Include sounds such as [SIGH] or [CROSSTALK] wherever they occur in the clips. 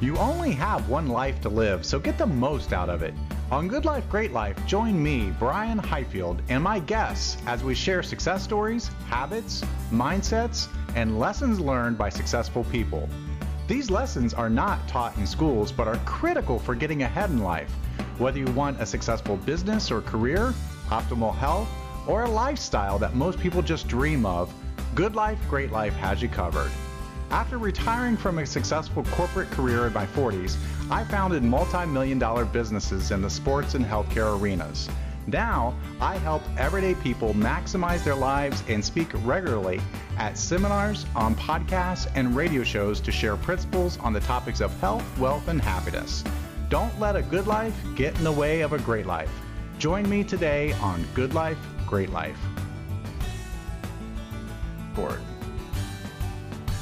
You only have one life to live, so get the most out of it. On Good Life, Great Life, join me, Brian Highfield, and my guests as we share success stories, habits, mindsets, and lessons learned by successful people. These lessons are not taught in schools, but are critical for getting ahead in life. Whether you want a successful business or career, optimal health, or a lifestyle that most people just dream of, Good Life, Great Life has you covered. After retiring from a successful corporate career in my 40s, I founded multi million dollar businesses in the sports and healthcare arenas. Now, I help everyday people maximize their lives and speak regularly at seminars, on podcasts, and radio shows to share principles on the topics of health, wealth, and happiness. Don't let a good life get in the way of a great life. Join me today on Good Life, Great Life. Board.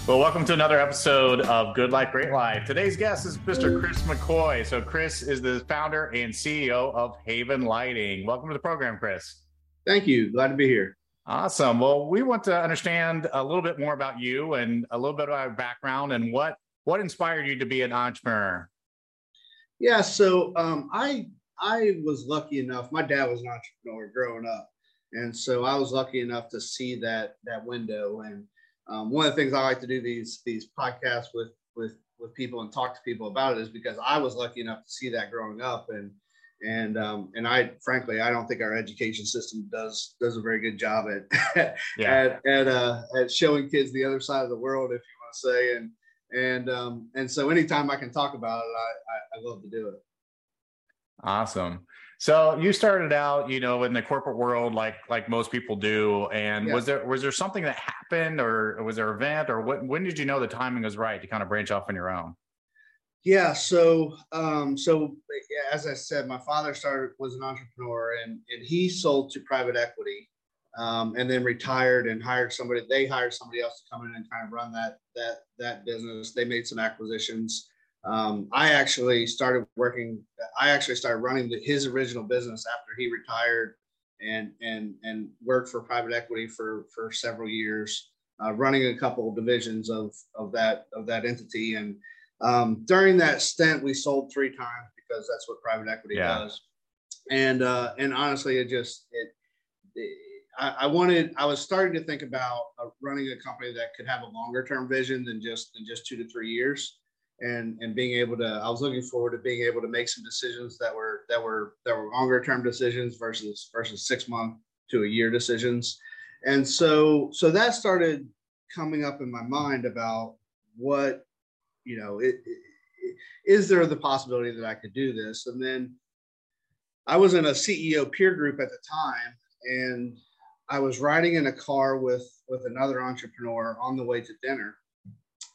Well, welcome to another episode of Good Life, Great Life. Today's guest is Mr. Chris McCoy. So, Chris is the founder and CEO of Haven Lighting. Welcome to the program, Chris. Thank you. Glad to be here. Awesome. Well, we want to understand a little bit more about you and a little bit about your background and what what inspired you to be an entrepreneur. Yeah. So, um, I I was lucky enough. My dad was an entrepreneur growing up, and so I was lucky enough to see that that window and um, one of the things I like to do these these podcasts with with with people and talk to people about it is because I was lucky enough to see that growing up and and um, and I frankly I don't think our education system does does a very good job at [LAUGHS] yeah. at at, uh, at showing kids the other side of the world if you want to say and and um, and so anytime I can talk about it I, I, I love to do it. Awesome. So you started out, you know, in the corporate world, like like most people do. And yeah. was there was there something that happened, or was there an event, or what? When did you know the timing was right to kind of branch off on your own? Yeah. So um, so as I said, my father started was an entrepreneur, and and he sold to private equity, um, and then retired and hired somebody. They hired somebody else to come in and kind of run that that that business. They made some acquisitions um, I actually started working. I actually started running the, his original business after he retired, and and and worked for private equity for for several years, uh, running a couple of divisions of of that of that entity. And um, during that stint, we sold three times because that's what private equity yeah. does. And uh, and honestly, it just it, it I, I, wanted I was starting to think about uh, running a company that could have a longer term vision than just than just two to three years and and being able to I was looking forward to being able to make some decisions that were that were that were longer term decisions versus versus six month to a year decisions. And so so that started coming up in my mind about what you know it, it, is there the possibility that I could do this? And then I was in a CEO peer group at the time and I was riding in a car with with another entrepreneur on the way to dinner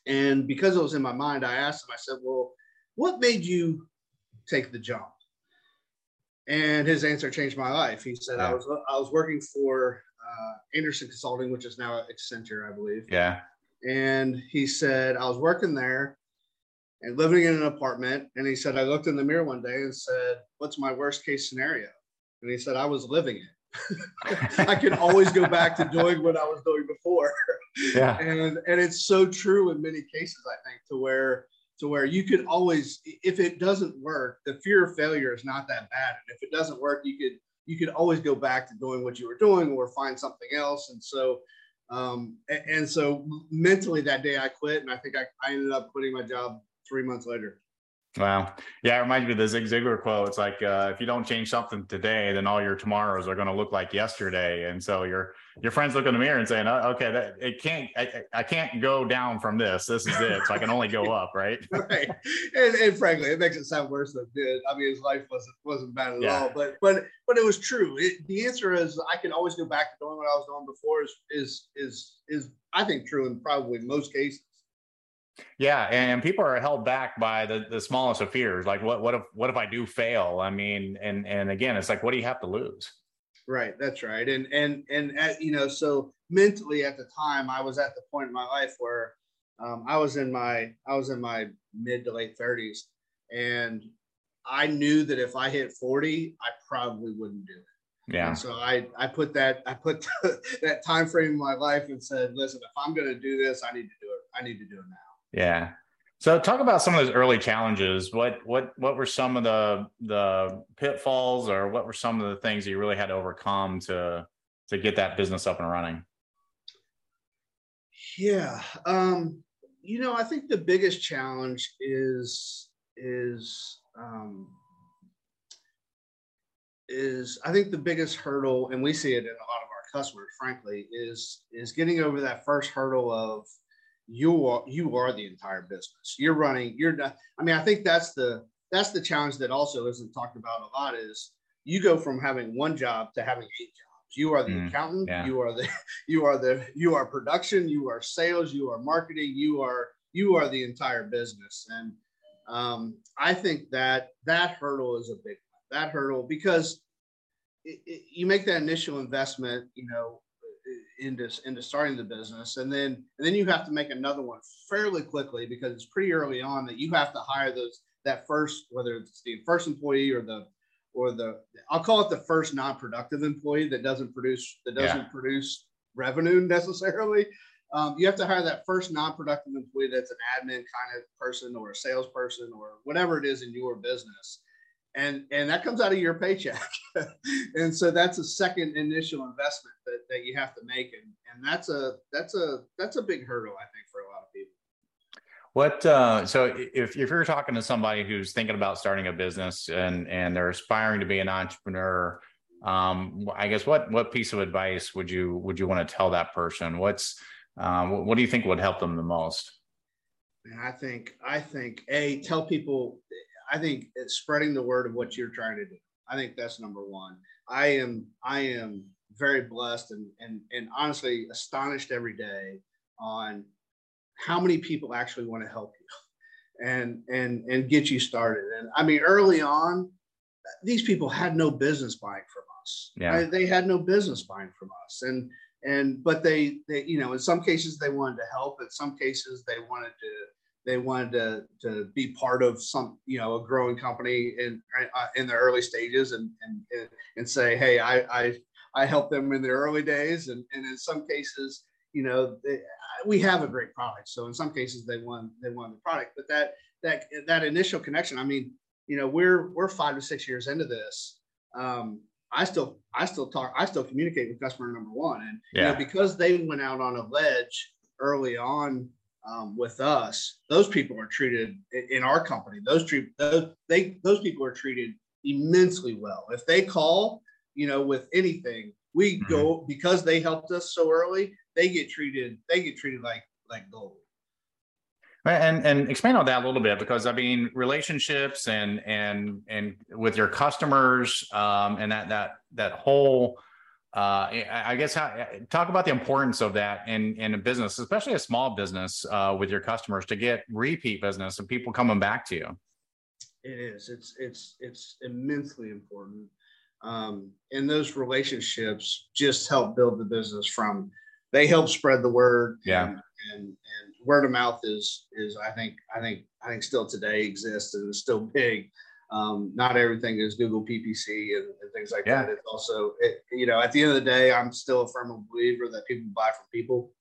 and because it was in my mind, I asked him, I said, Well, what made you take the jump? And his answer changed my life. He said, yeah. I was I was working for uh, Andersen Consulting, which is now Accenture, I believe. Yeah. And he said, I was working there and living in an apartment. And he said, I looked in the mirror one day and said, What's my worst case scenario? And he said, I was living it. I can always go back to doing what I was doing before. Yeah. And and it's so true in many cases, I think, to where to where you could always if it doesn't work, the fear of failure is not that bad. And if it doesn't work, you could you could always go back to doing what you were doing or find something else. And so um and, and so mentally that day I quit and I think I, I ended up quitting my job three months later. Wow. Yeah, it reminds me of the Zig Ziglar quote. It's like uh, if you don't change something today, then all your tomorrows are going to look like yesterday. And so your your friends look in the mirror and saying, oh, "Okay, that it can't. I, I, can't go down from this. This is it. So I can only go [LAUGHS] up." Right. [LAUGHS] right. And, and, frankly, it makes it sound worse than it did. I mean, his life wasn't wasn't bad at yeah. all. But but but it was true. It, the answer is I can always go back to doing what I was doing before. Is is is is I think true in probably most cases. Yeah, and people are held back by the the smallest of fears. Like, what what if what if I do fail? I mean, and and again, it's like, what do you have to lose? Right, that's right. And and and at, you know, so mentally at the time, I was at the point in my life where um, I was in my I was in my mid to late thirties, and I knew that if I hit forty, I probably wouldn't do it. Yeah. And so I I put that I put [LAUGHS] that time frame in my life and said, listen, if I'm going to do this, I need to do it. I need to do it now. Yeah. So talk about some of those early challenges. What what what were some of the the pitfalls or what were some of the things you really had to overcome to to get that business up and running? Yeah. Um, you know, I think the biggest challenge is is um, is I think the biggest hurdle, and we see it in a lot of our customers, frankly, is is getting over that first hurdle of you are you are the entire business. You're running. You're not. I mean, I think that's the that's the challenge that also isn't talked about a lot. Is you go from having one job to having eight jobs. You are the mm, accountant. Yeah. You are the [LAUGHS] you are the you are production. You are sales. You are marketing. You are you are the entire business. And um, I think that that hurdle is a big one. That hurdle because it, it, you make that initial investment. You know, into into starting the business and then and then you have to make another one fairly quickly because it's pretty early on that you have to hire those that first whether it's the first employee or the or the I'll call it the first non-productive employee that doesn't produce that doesn't yeah. produce revenue necessarily. Um, you have to hire that first non-productive employee that's an admin kind of person or a salesperson or whatever it is in your business and and that comes out of your paycheck. [LAUGHS] And so that's a second initial investment that, that you have to make and and that's a that's a that's a big hurdle i think for a lot of people. What uh, so if, if you're talking to somebody who's thinking about starting a business and and they're aspiring to be an entrepreneur um, i guess what what piece of advice would you would you want to tell that person? What's um, what do you think would help them the most? And I think I think a tell people I think it's spreading the word of what you're trying to do. I think that's number one. I am I am very blessed and and and honestly astonished every day on how many people actually want to help you and and and get you started. And I mean, early on, these people had no business buying from us. Yeah, they had no business buying from us, and and but they they you know in some cases they wanted to help. In some cases they wanted to they wanted to, to be part of some you know a growing company in uh, in the early stages and and and say hey I I I helped them in the early days. And and in some cases you know they, we have a great product. So in some cases they won they won the product. But that that that initial connection I mean you know we're we're five to six years into this. Um, I still I still talk I still communicate with customer number one. And yeah. you know, because they went out on a ledge early on um, with us, those people are treated in our company. Those treat those they those people are treated immensely well. If they call, you know, with anything, we mm-hmm. go because they helped us so early. They get treated. They get treated like like gold. And and expand on that a little bit because I mean relationships and and and with your customers um, and that that that whole uh, I guess how, talk about the importance of that in in a business, especially a small business uh, with your customers, to get repeat business and people coming back to you. It is. It's it's it's immensely important, um, and those relationships just help build the business. From they help spread the word. Yeah. And, and, and word of mouth is is I think I think I think still today exists and is still big. Um, not everything is Google PPC and, and things like yeah. that. It's also, it, you know, at the end of the day, I'm still a firm believer that people buy from people,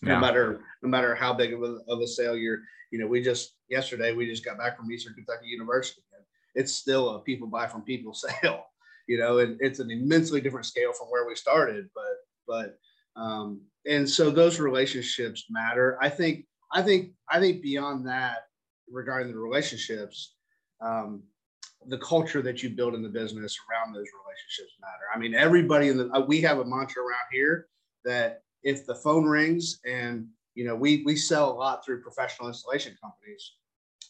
no matter no matter how big of a, of a sale you're. You know, we just yesterday we just got back from Eastern Kentucky University, and it's still a people buy from people [LAUGHS] sale. You know, and it's an immensely different scale from where we started, but but um, and so those relationships matter. I think I think I think beyond that, regarding the relationships, um, the culture that you build in the business around those relationships matter. I mean, everybody in the uh, we have a mantra around here that if the phone rings and you know we we sell a lot through professional installation companies,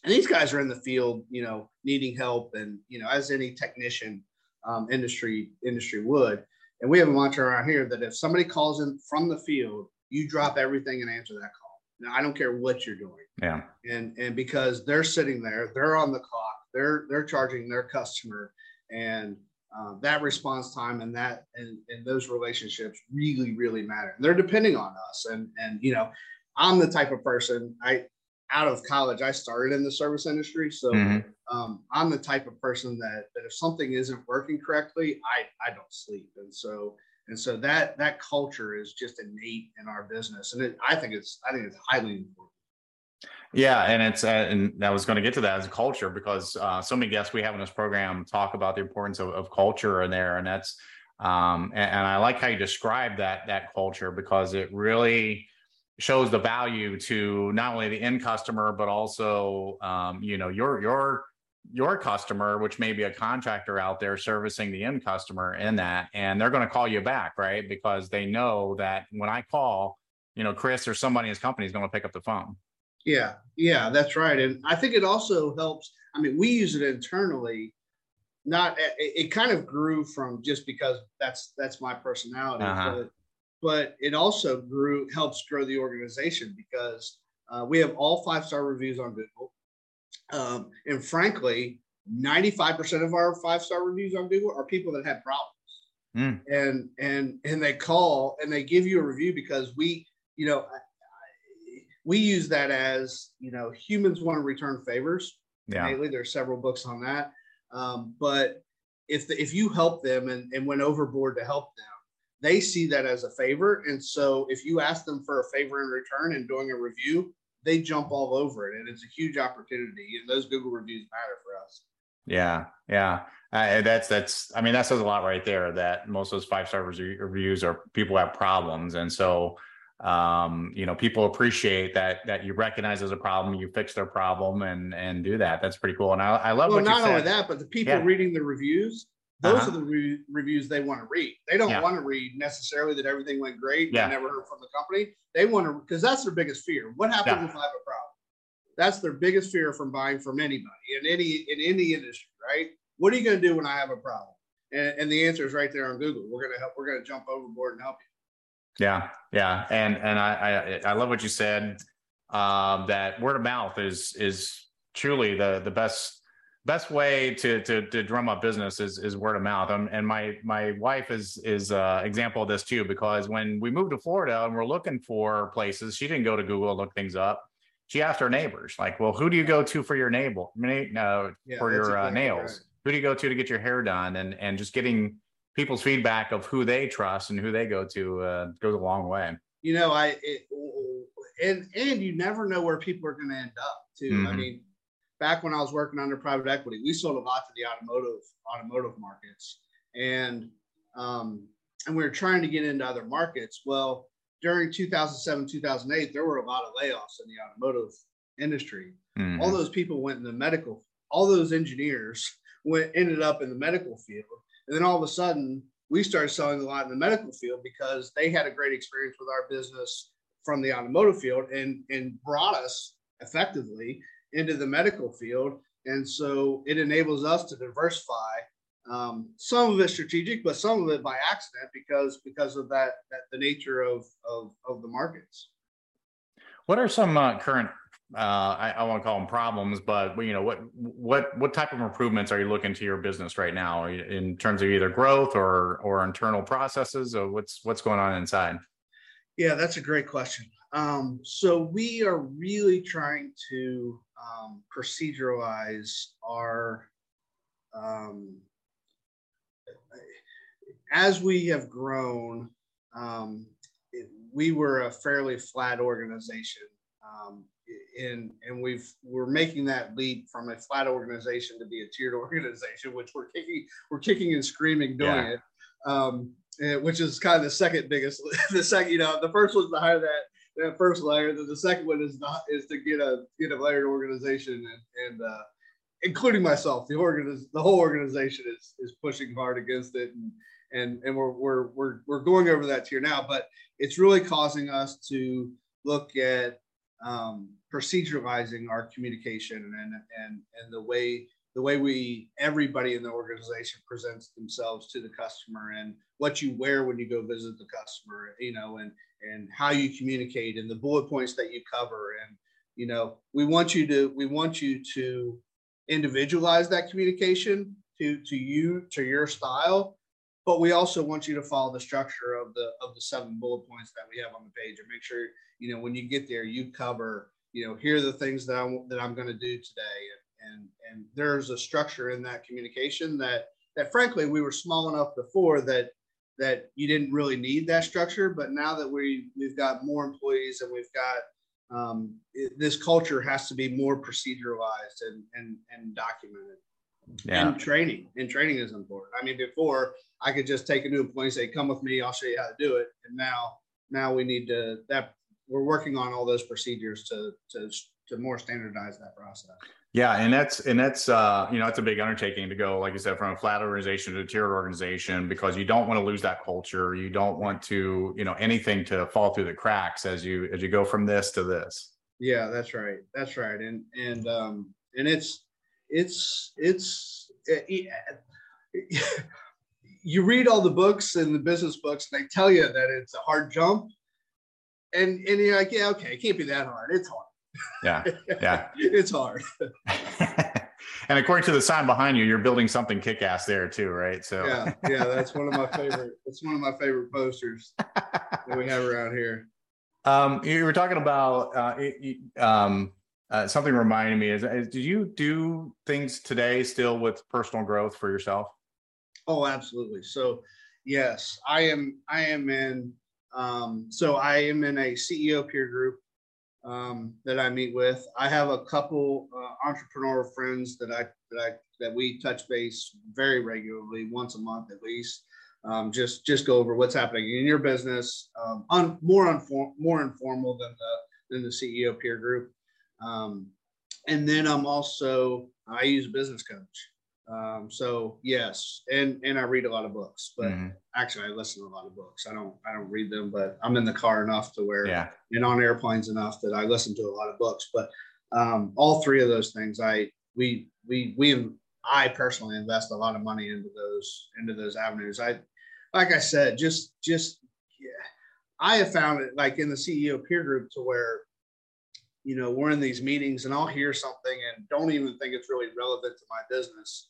and these guys are in the field, you know, needing help, and you know, as any technician um, industry industry would. And we have a mantra around here that if somebody calls in from the field, you drop everything and answer that call. Now, I don't care what you're doing. Yeah. And and because they're sitting there, they're on the clock they're they're charging their customer, and uh, that response time and that and, and those relationships really really matter. And they're depending on us, and and you know, I'm the type of person I out of college I started in the service industry, so mm-hmm. um, I'm the type of person that that if something isn't working correctly, I I don't sleep, and so and so that that culture is just innate in our business and it, i think it's i think it's highly important Yeah, and it's uh, and I was going to get to that as a culture because uh, so many guests we have in this program talk about the importance of, of culture in there, and that's um, and, and, I like how you describe that that culture because it really shows the value to not only the end customer but also um, you know your your your customer, which may be a contractor out there servicing the end customer in that, and they're going to call you back, right? Because they know that when I call, you know, Chris or somebody in his company is going to pick up the phone. Yeah, yeah, that's right. And I think it also helps. I mean, we use it internally. Not it, it kind of grew from just because that's that's my personality, uh-huh. but, but it also grew helps grow the organization because uh, we have all five star reviews on Google, um, and frankly, ninety five percent of our five star reviews on Google are people that have problems, mm. and and and they call and they give you a review because we, you know, we use that as you know humans want to return favors. Yeah. Mainly, there's several books on that. Um, but if the, if you help them and, and went overboard to help them they see that as a favor. And so if you ask them for a favor in return and doing a review they jump all over it. And it's a huge opportunity. And those google reviews matter for us. Yeah yeah. Uh, that's that's i mean that says a lot right there that most of those five star reviews are people have problems. And so um, you know, people appreciate that that you recognize as a problem, you fix their problem, and and do that. That's pretty cool. And I, I love. Well, not only that, but the people yeah. reading the reviews, those uh-huh. are the re- reviews they want to read. They don't yeah. want to read necessarily that everything went great. Yeah. They never heard from the company. They want to because that's their biggest fear. What happens yeah. if I have a problem? That's their biggest fear from buying from anybody in any in any industry, right? What are you going to do when I have a problem? And, and the answer is right there on Google. We're going to help. We're going to jump overboard and help you. Yeah, yeah, and and I I, I love what you said. Um, that word of mouth is is truly the the best best way to to to drum up business is is word of mouth. Um, and my my wife is is uh example of this too because when we moved to Florida and we're looking for places, she didn't go to Google and look things up. She asked her neighbors, like, "Well, who do you go to for your nail uh, yeah, for your uh, nails? Right. Who do you go to to get your hair done?" And and just getting people's feedback of who they trust and who they go to uh, goes a long way. You know, I it, and and you never know where people are going to end up too. Mm-hmm. I mean, back when I was working under private equity, we sold a lot to the automotive automotive markets, and um, and we were trying to get into other markets. Well, during 2007 2008, there were a lot of layoffs in the automotive industry. Mm-hmm. All those people went in the medical. All those engineers went ended up in the medical field and then all of a sudden, we started selling a lot in the medical field because they had a great experience with our business from the automotive field and, and brought us effectively into the medical field. And so it enables us to diversify. Um, some of it strategic, but some of it by accident because because of that that the nature of of, of the markets. What are some uh, current uh, I, I won't call them problems, but you know what what what type of improvements are you looking to your business right now in terms of either growth or or internal processes or what's what's going on inside? Yeah, that's a great question. Um, so we are really trying to um, proceduralize our um, as we have grown. Um, it, we were a fairly flat organization um, and and we've we're making that leap from a flat organization to be a tiered [LAUGHS] organization, which we're kicking we're kicking and screaming doing yeah. it, um, and, which is kind of the second biggest. [LAUGHS] The second, you know, the first one's to hire that that first layer. Then the second one is not is to get a get a layered organization and and uh, including myself. The organiz- the whole organization is is pushing hard against it and. And, and we're, we're, we're, we're going over that tier now, but it's really causing us to look at um, proceduralizing our communication and and and the way the way we everybody in the organization presents themselves to the customer and what you wear when you go visit the customer you know and and how you communicate and the bullet points that you cover. And you know we want you to we want you to individualize that communication to to you to your style but we also want you to follow the structure of the of the seven bullet points that we have on the page and make sure you know when you get there you cover you know here are the things that i'm that i'm going to do today and, and and there's a structure in that communication that that frankly we were small enough before that that you didn't really need that structure but now that we we've got more employees and we've got um, it, this culture has to be more proceduralized and and and documented. Yeah. And training and training is important. I mean, before I could just take a new employee and say, "Come with me, I'll show you how to do it." And now, now we need to that we're working on all those procedures to to to more standardize that process. Yeah, and that's and that's uh, you know it's a big undertaking to go, like you said, from a flat organization to a tiered organization because you don't want to lose that culture. You don't want to you know anything to fall through the cracks as you as you go from this to this. Yeah, that's right. That's right. And and um and it's it's it's it, you read all the books and the business books, and they tell you that it's a hard jump, and and you're like, yeah, okay, it can't be that hard. It's hard yeah. Yeah. [LAUGHS] it's hard. [LAUGHS] and according to the sign behind you, you're building something kick ass there too, right? So yeah, yeah, that's one of my favorite. It's one of my favorite posters that we have around here. [LAUGHS] Um, you were talking about uh, it, um, uh, something reminded me is, is did you do things today still with personal growth for yourself? Oh, absolutely. So yes, I am. I am in. Um, so I am in a CEO peer group um, that I meet with. I have a couple uh, entrepreneur friends that I that I that we touch base very regularly, once a month at least. Um, just just go over what's happening in your business. Um, on more unform, more informal than the than the CEO peer group. Um, and then I'm also I use a business coach. Um, so yes, and and I read a lot of books, but mm-hmm. actually I listen to a lot of books. I don't I don't read them, but I'm in the car enough to where yeah, and on airplanes enough that I listen to a lot of books. But um, all three of those things, I we we we I personally invest a lot of money into those into those avenues. I like I said, just just yeah, I have found it like in the CEO peer group to where you know we're in these meetings and I'll hear something and don't even think it's really relevant to my business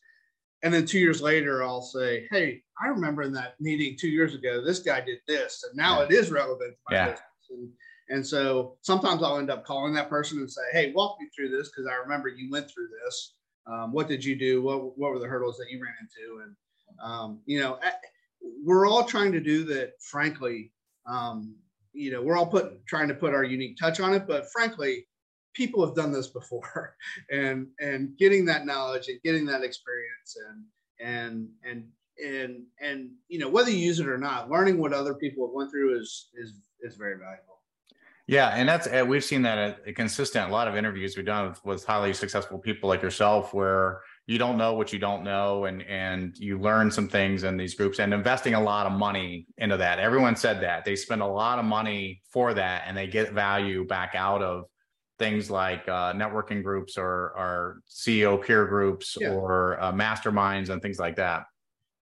and then two years later, I'll say, Hey, I remember in that meeting two years ago, this guy did this, and now yeah. it is relevant to my yeah. business. And, and so sometimes I'll end up calling that person and say, Hey, walk me through this because I remember you went through this. Um, what did you do? What, what were the hurdles that you ran into? And, um, you know, we're all trying to do that, frankly. Um, you know, we're all put, trying to put our unique touch on it, but frankly, people have done this before [LAUGHS] and and getting that knowledge and getting that experience and and and and and you know whether you use it or not learning what other people have went through is is is very valuable. Yeah and that's eh, we've seen that a consistent a lot of interviews we've done with, with highly successful people like yourself where you don't know what you don't know and and you learn some things in these groups and investing a lot of money into that everyone said that they spend a lot of money for that and they get value back out of things like uh, networking groups or, or CEO peer groups yeah. or uh, masterminds and things like that?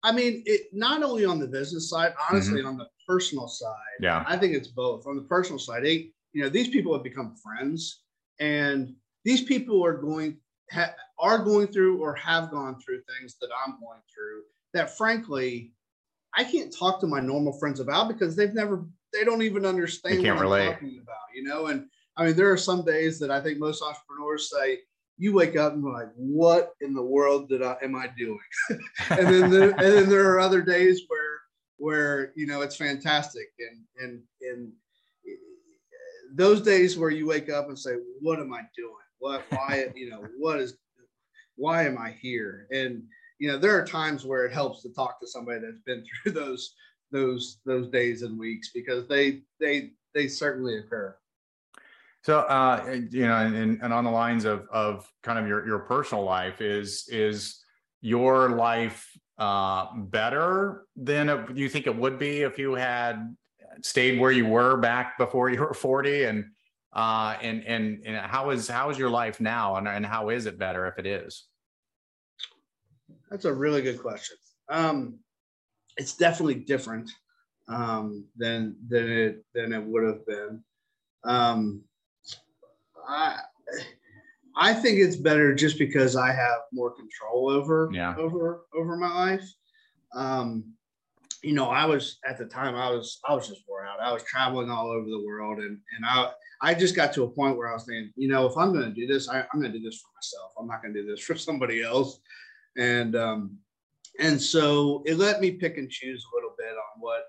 I mean, it not only on the business side, honestly, mm-hmm. on the personal side. Yeah, I think it's both. On the personal side, they, you know, these people have become friends, and these people are going ha, are going through or have gone through things that I'm going through that, frankly, I can't talk to my normal friends about because they've never, they don't even understand what I'm relate. talking about, you know, and I mean, there are some days that I think most entrepreneurs say, you wake up and like, what in the world did I am I doing? [LAUGHS] and then there, and then there are other days where where you know it's fantastic and and and eh, those days where you wake up and say, what am I doing? What why you know what is why am I here? And you know there are times where it helps to talk to somebody that's been [LAUGHS] through those those those days and weeks because they they they certainly occur. So, uh, you know, and, and on the lines of of kind of your your personal life, is is your life uh, better than it, you think it would be if you had stayed where you were back before you were forty? And uh, and and and how is how is your life now, and and how is it better if it is? That's a really good question. Um, it's definitely different um, than than it than it would have been. Um, I I think it's better just because I have more control over yeah. over over my life. Um, you know, I was at the time I was I was just wore out. I was traveling all over the world, and and I I just got to a point where I was saying, you know, if I'm going to do this, I, am going to do this for myself. I'm not going to do this [LAUGHS] for somebody else. And um, and so it let me pick and choose a little bit on what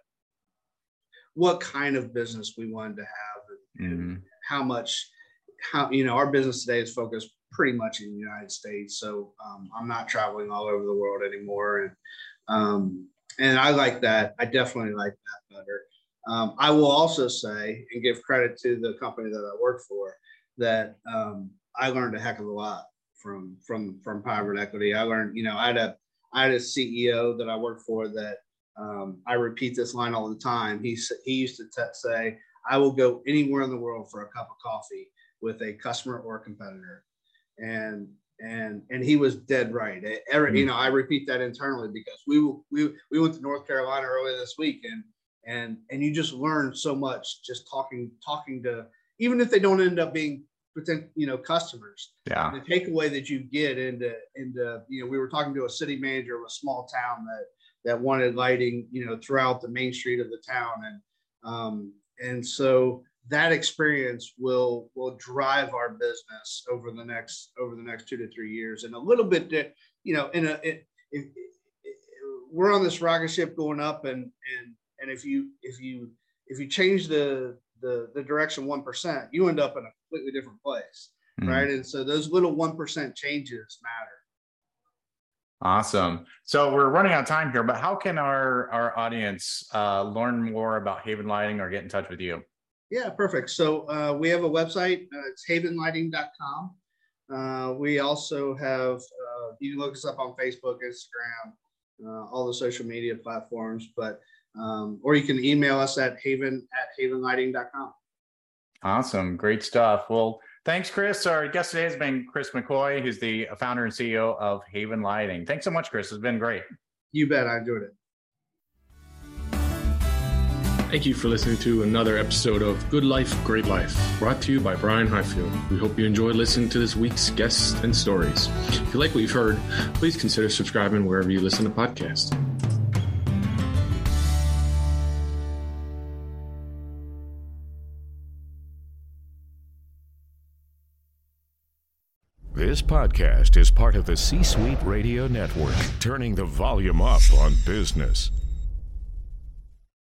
what kind of business we wanted to have and, mm-hmm. and how much how you know our business today is focused pretty much in the United States. So um, I'm not traveling all over the world anymore, and um, and I like that. I definitely like that better. Um, I will also say and give credit to the company that I work for that um, I learned a heck of a lot from from from private equity. I learned, you know, I had a I had a CEO that I worked for that um, I repeat this line all the time. He he used to t- say, "I will go anywhere in the world for a cup of coffee with a customer or a competitor," and and and he was dead right. Every, you mm-hmm. know, I repeat that internally because we we we went to North Carolina earlier this week, and and and you just learn so much just talking talking to even if they don't end up being potential you know customers. Yeah. The takeaway that you get into into you know we were talking to a city manager of a small town that that wanted lighting you know throughout the main street of the town and um, and so that experience will will drive our business over the next over the next two to three years and a little bit you know in a it, it, it, we're on this rocket ship going up and and and if you if you if you change the the the direction one percent you end up in a completely different place mm-hmm. right and so those little one percent changes matter Awesome. So we're running out of time here, but how can our our audience uh, learn more about Haven Lighting or get in touch with you? Yeah, perfect. So uh, we have a website. Uh, it's havenlighting.com. Uh, we also have, uh, you can look us up on Facebook, Instagram, uh, all the social media platforms, but, um, or you can email us at haven at havenlighting.com. Awesome. Great stuff. Well, thanks, Chris. Our guest today has been Chris McCoy, who's the founder and CEO of Haven Lighting. Thanks so much, Chris. It's been great. You bet. I enjoyed it. Thank you for listening to another episode of Good Life, Great Life, brought to you by Brian Highfield. We hope you enjoyed listening to this week's guests and stories. If you like what you've heard, please consider subscribing wherever you listen to podcasts. This podcast is part of the C Suite Radio Network, turning the volume up on business.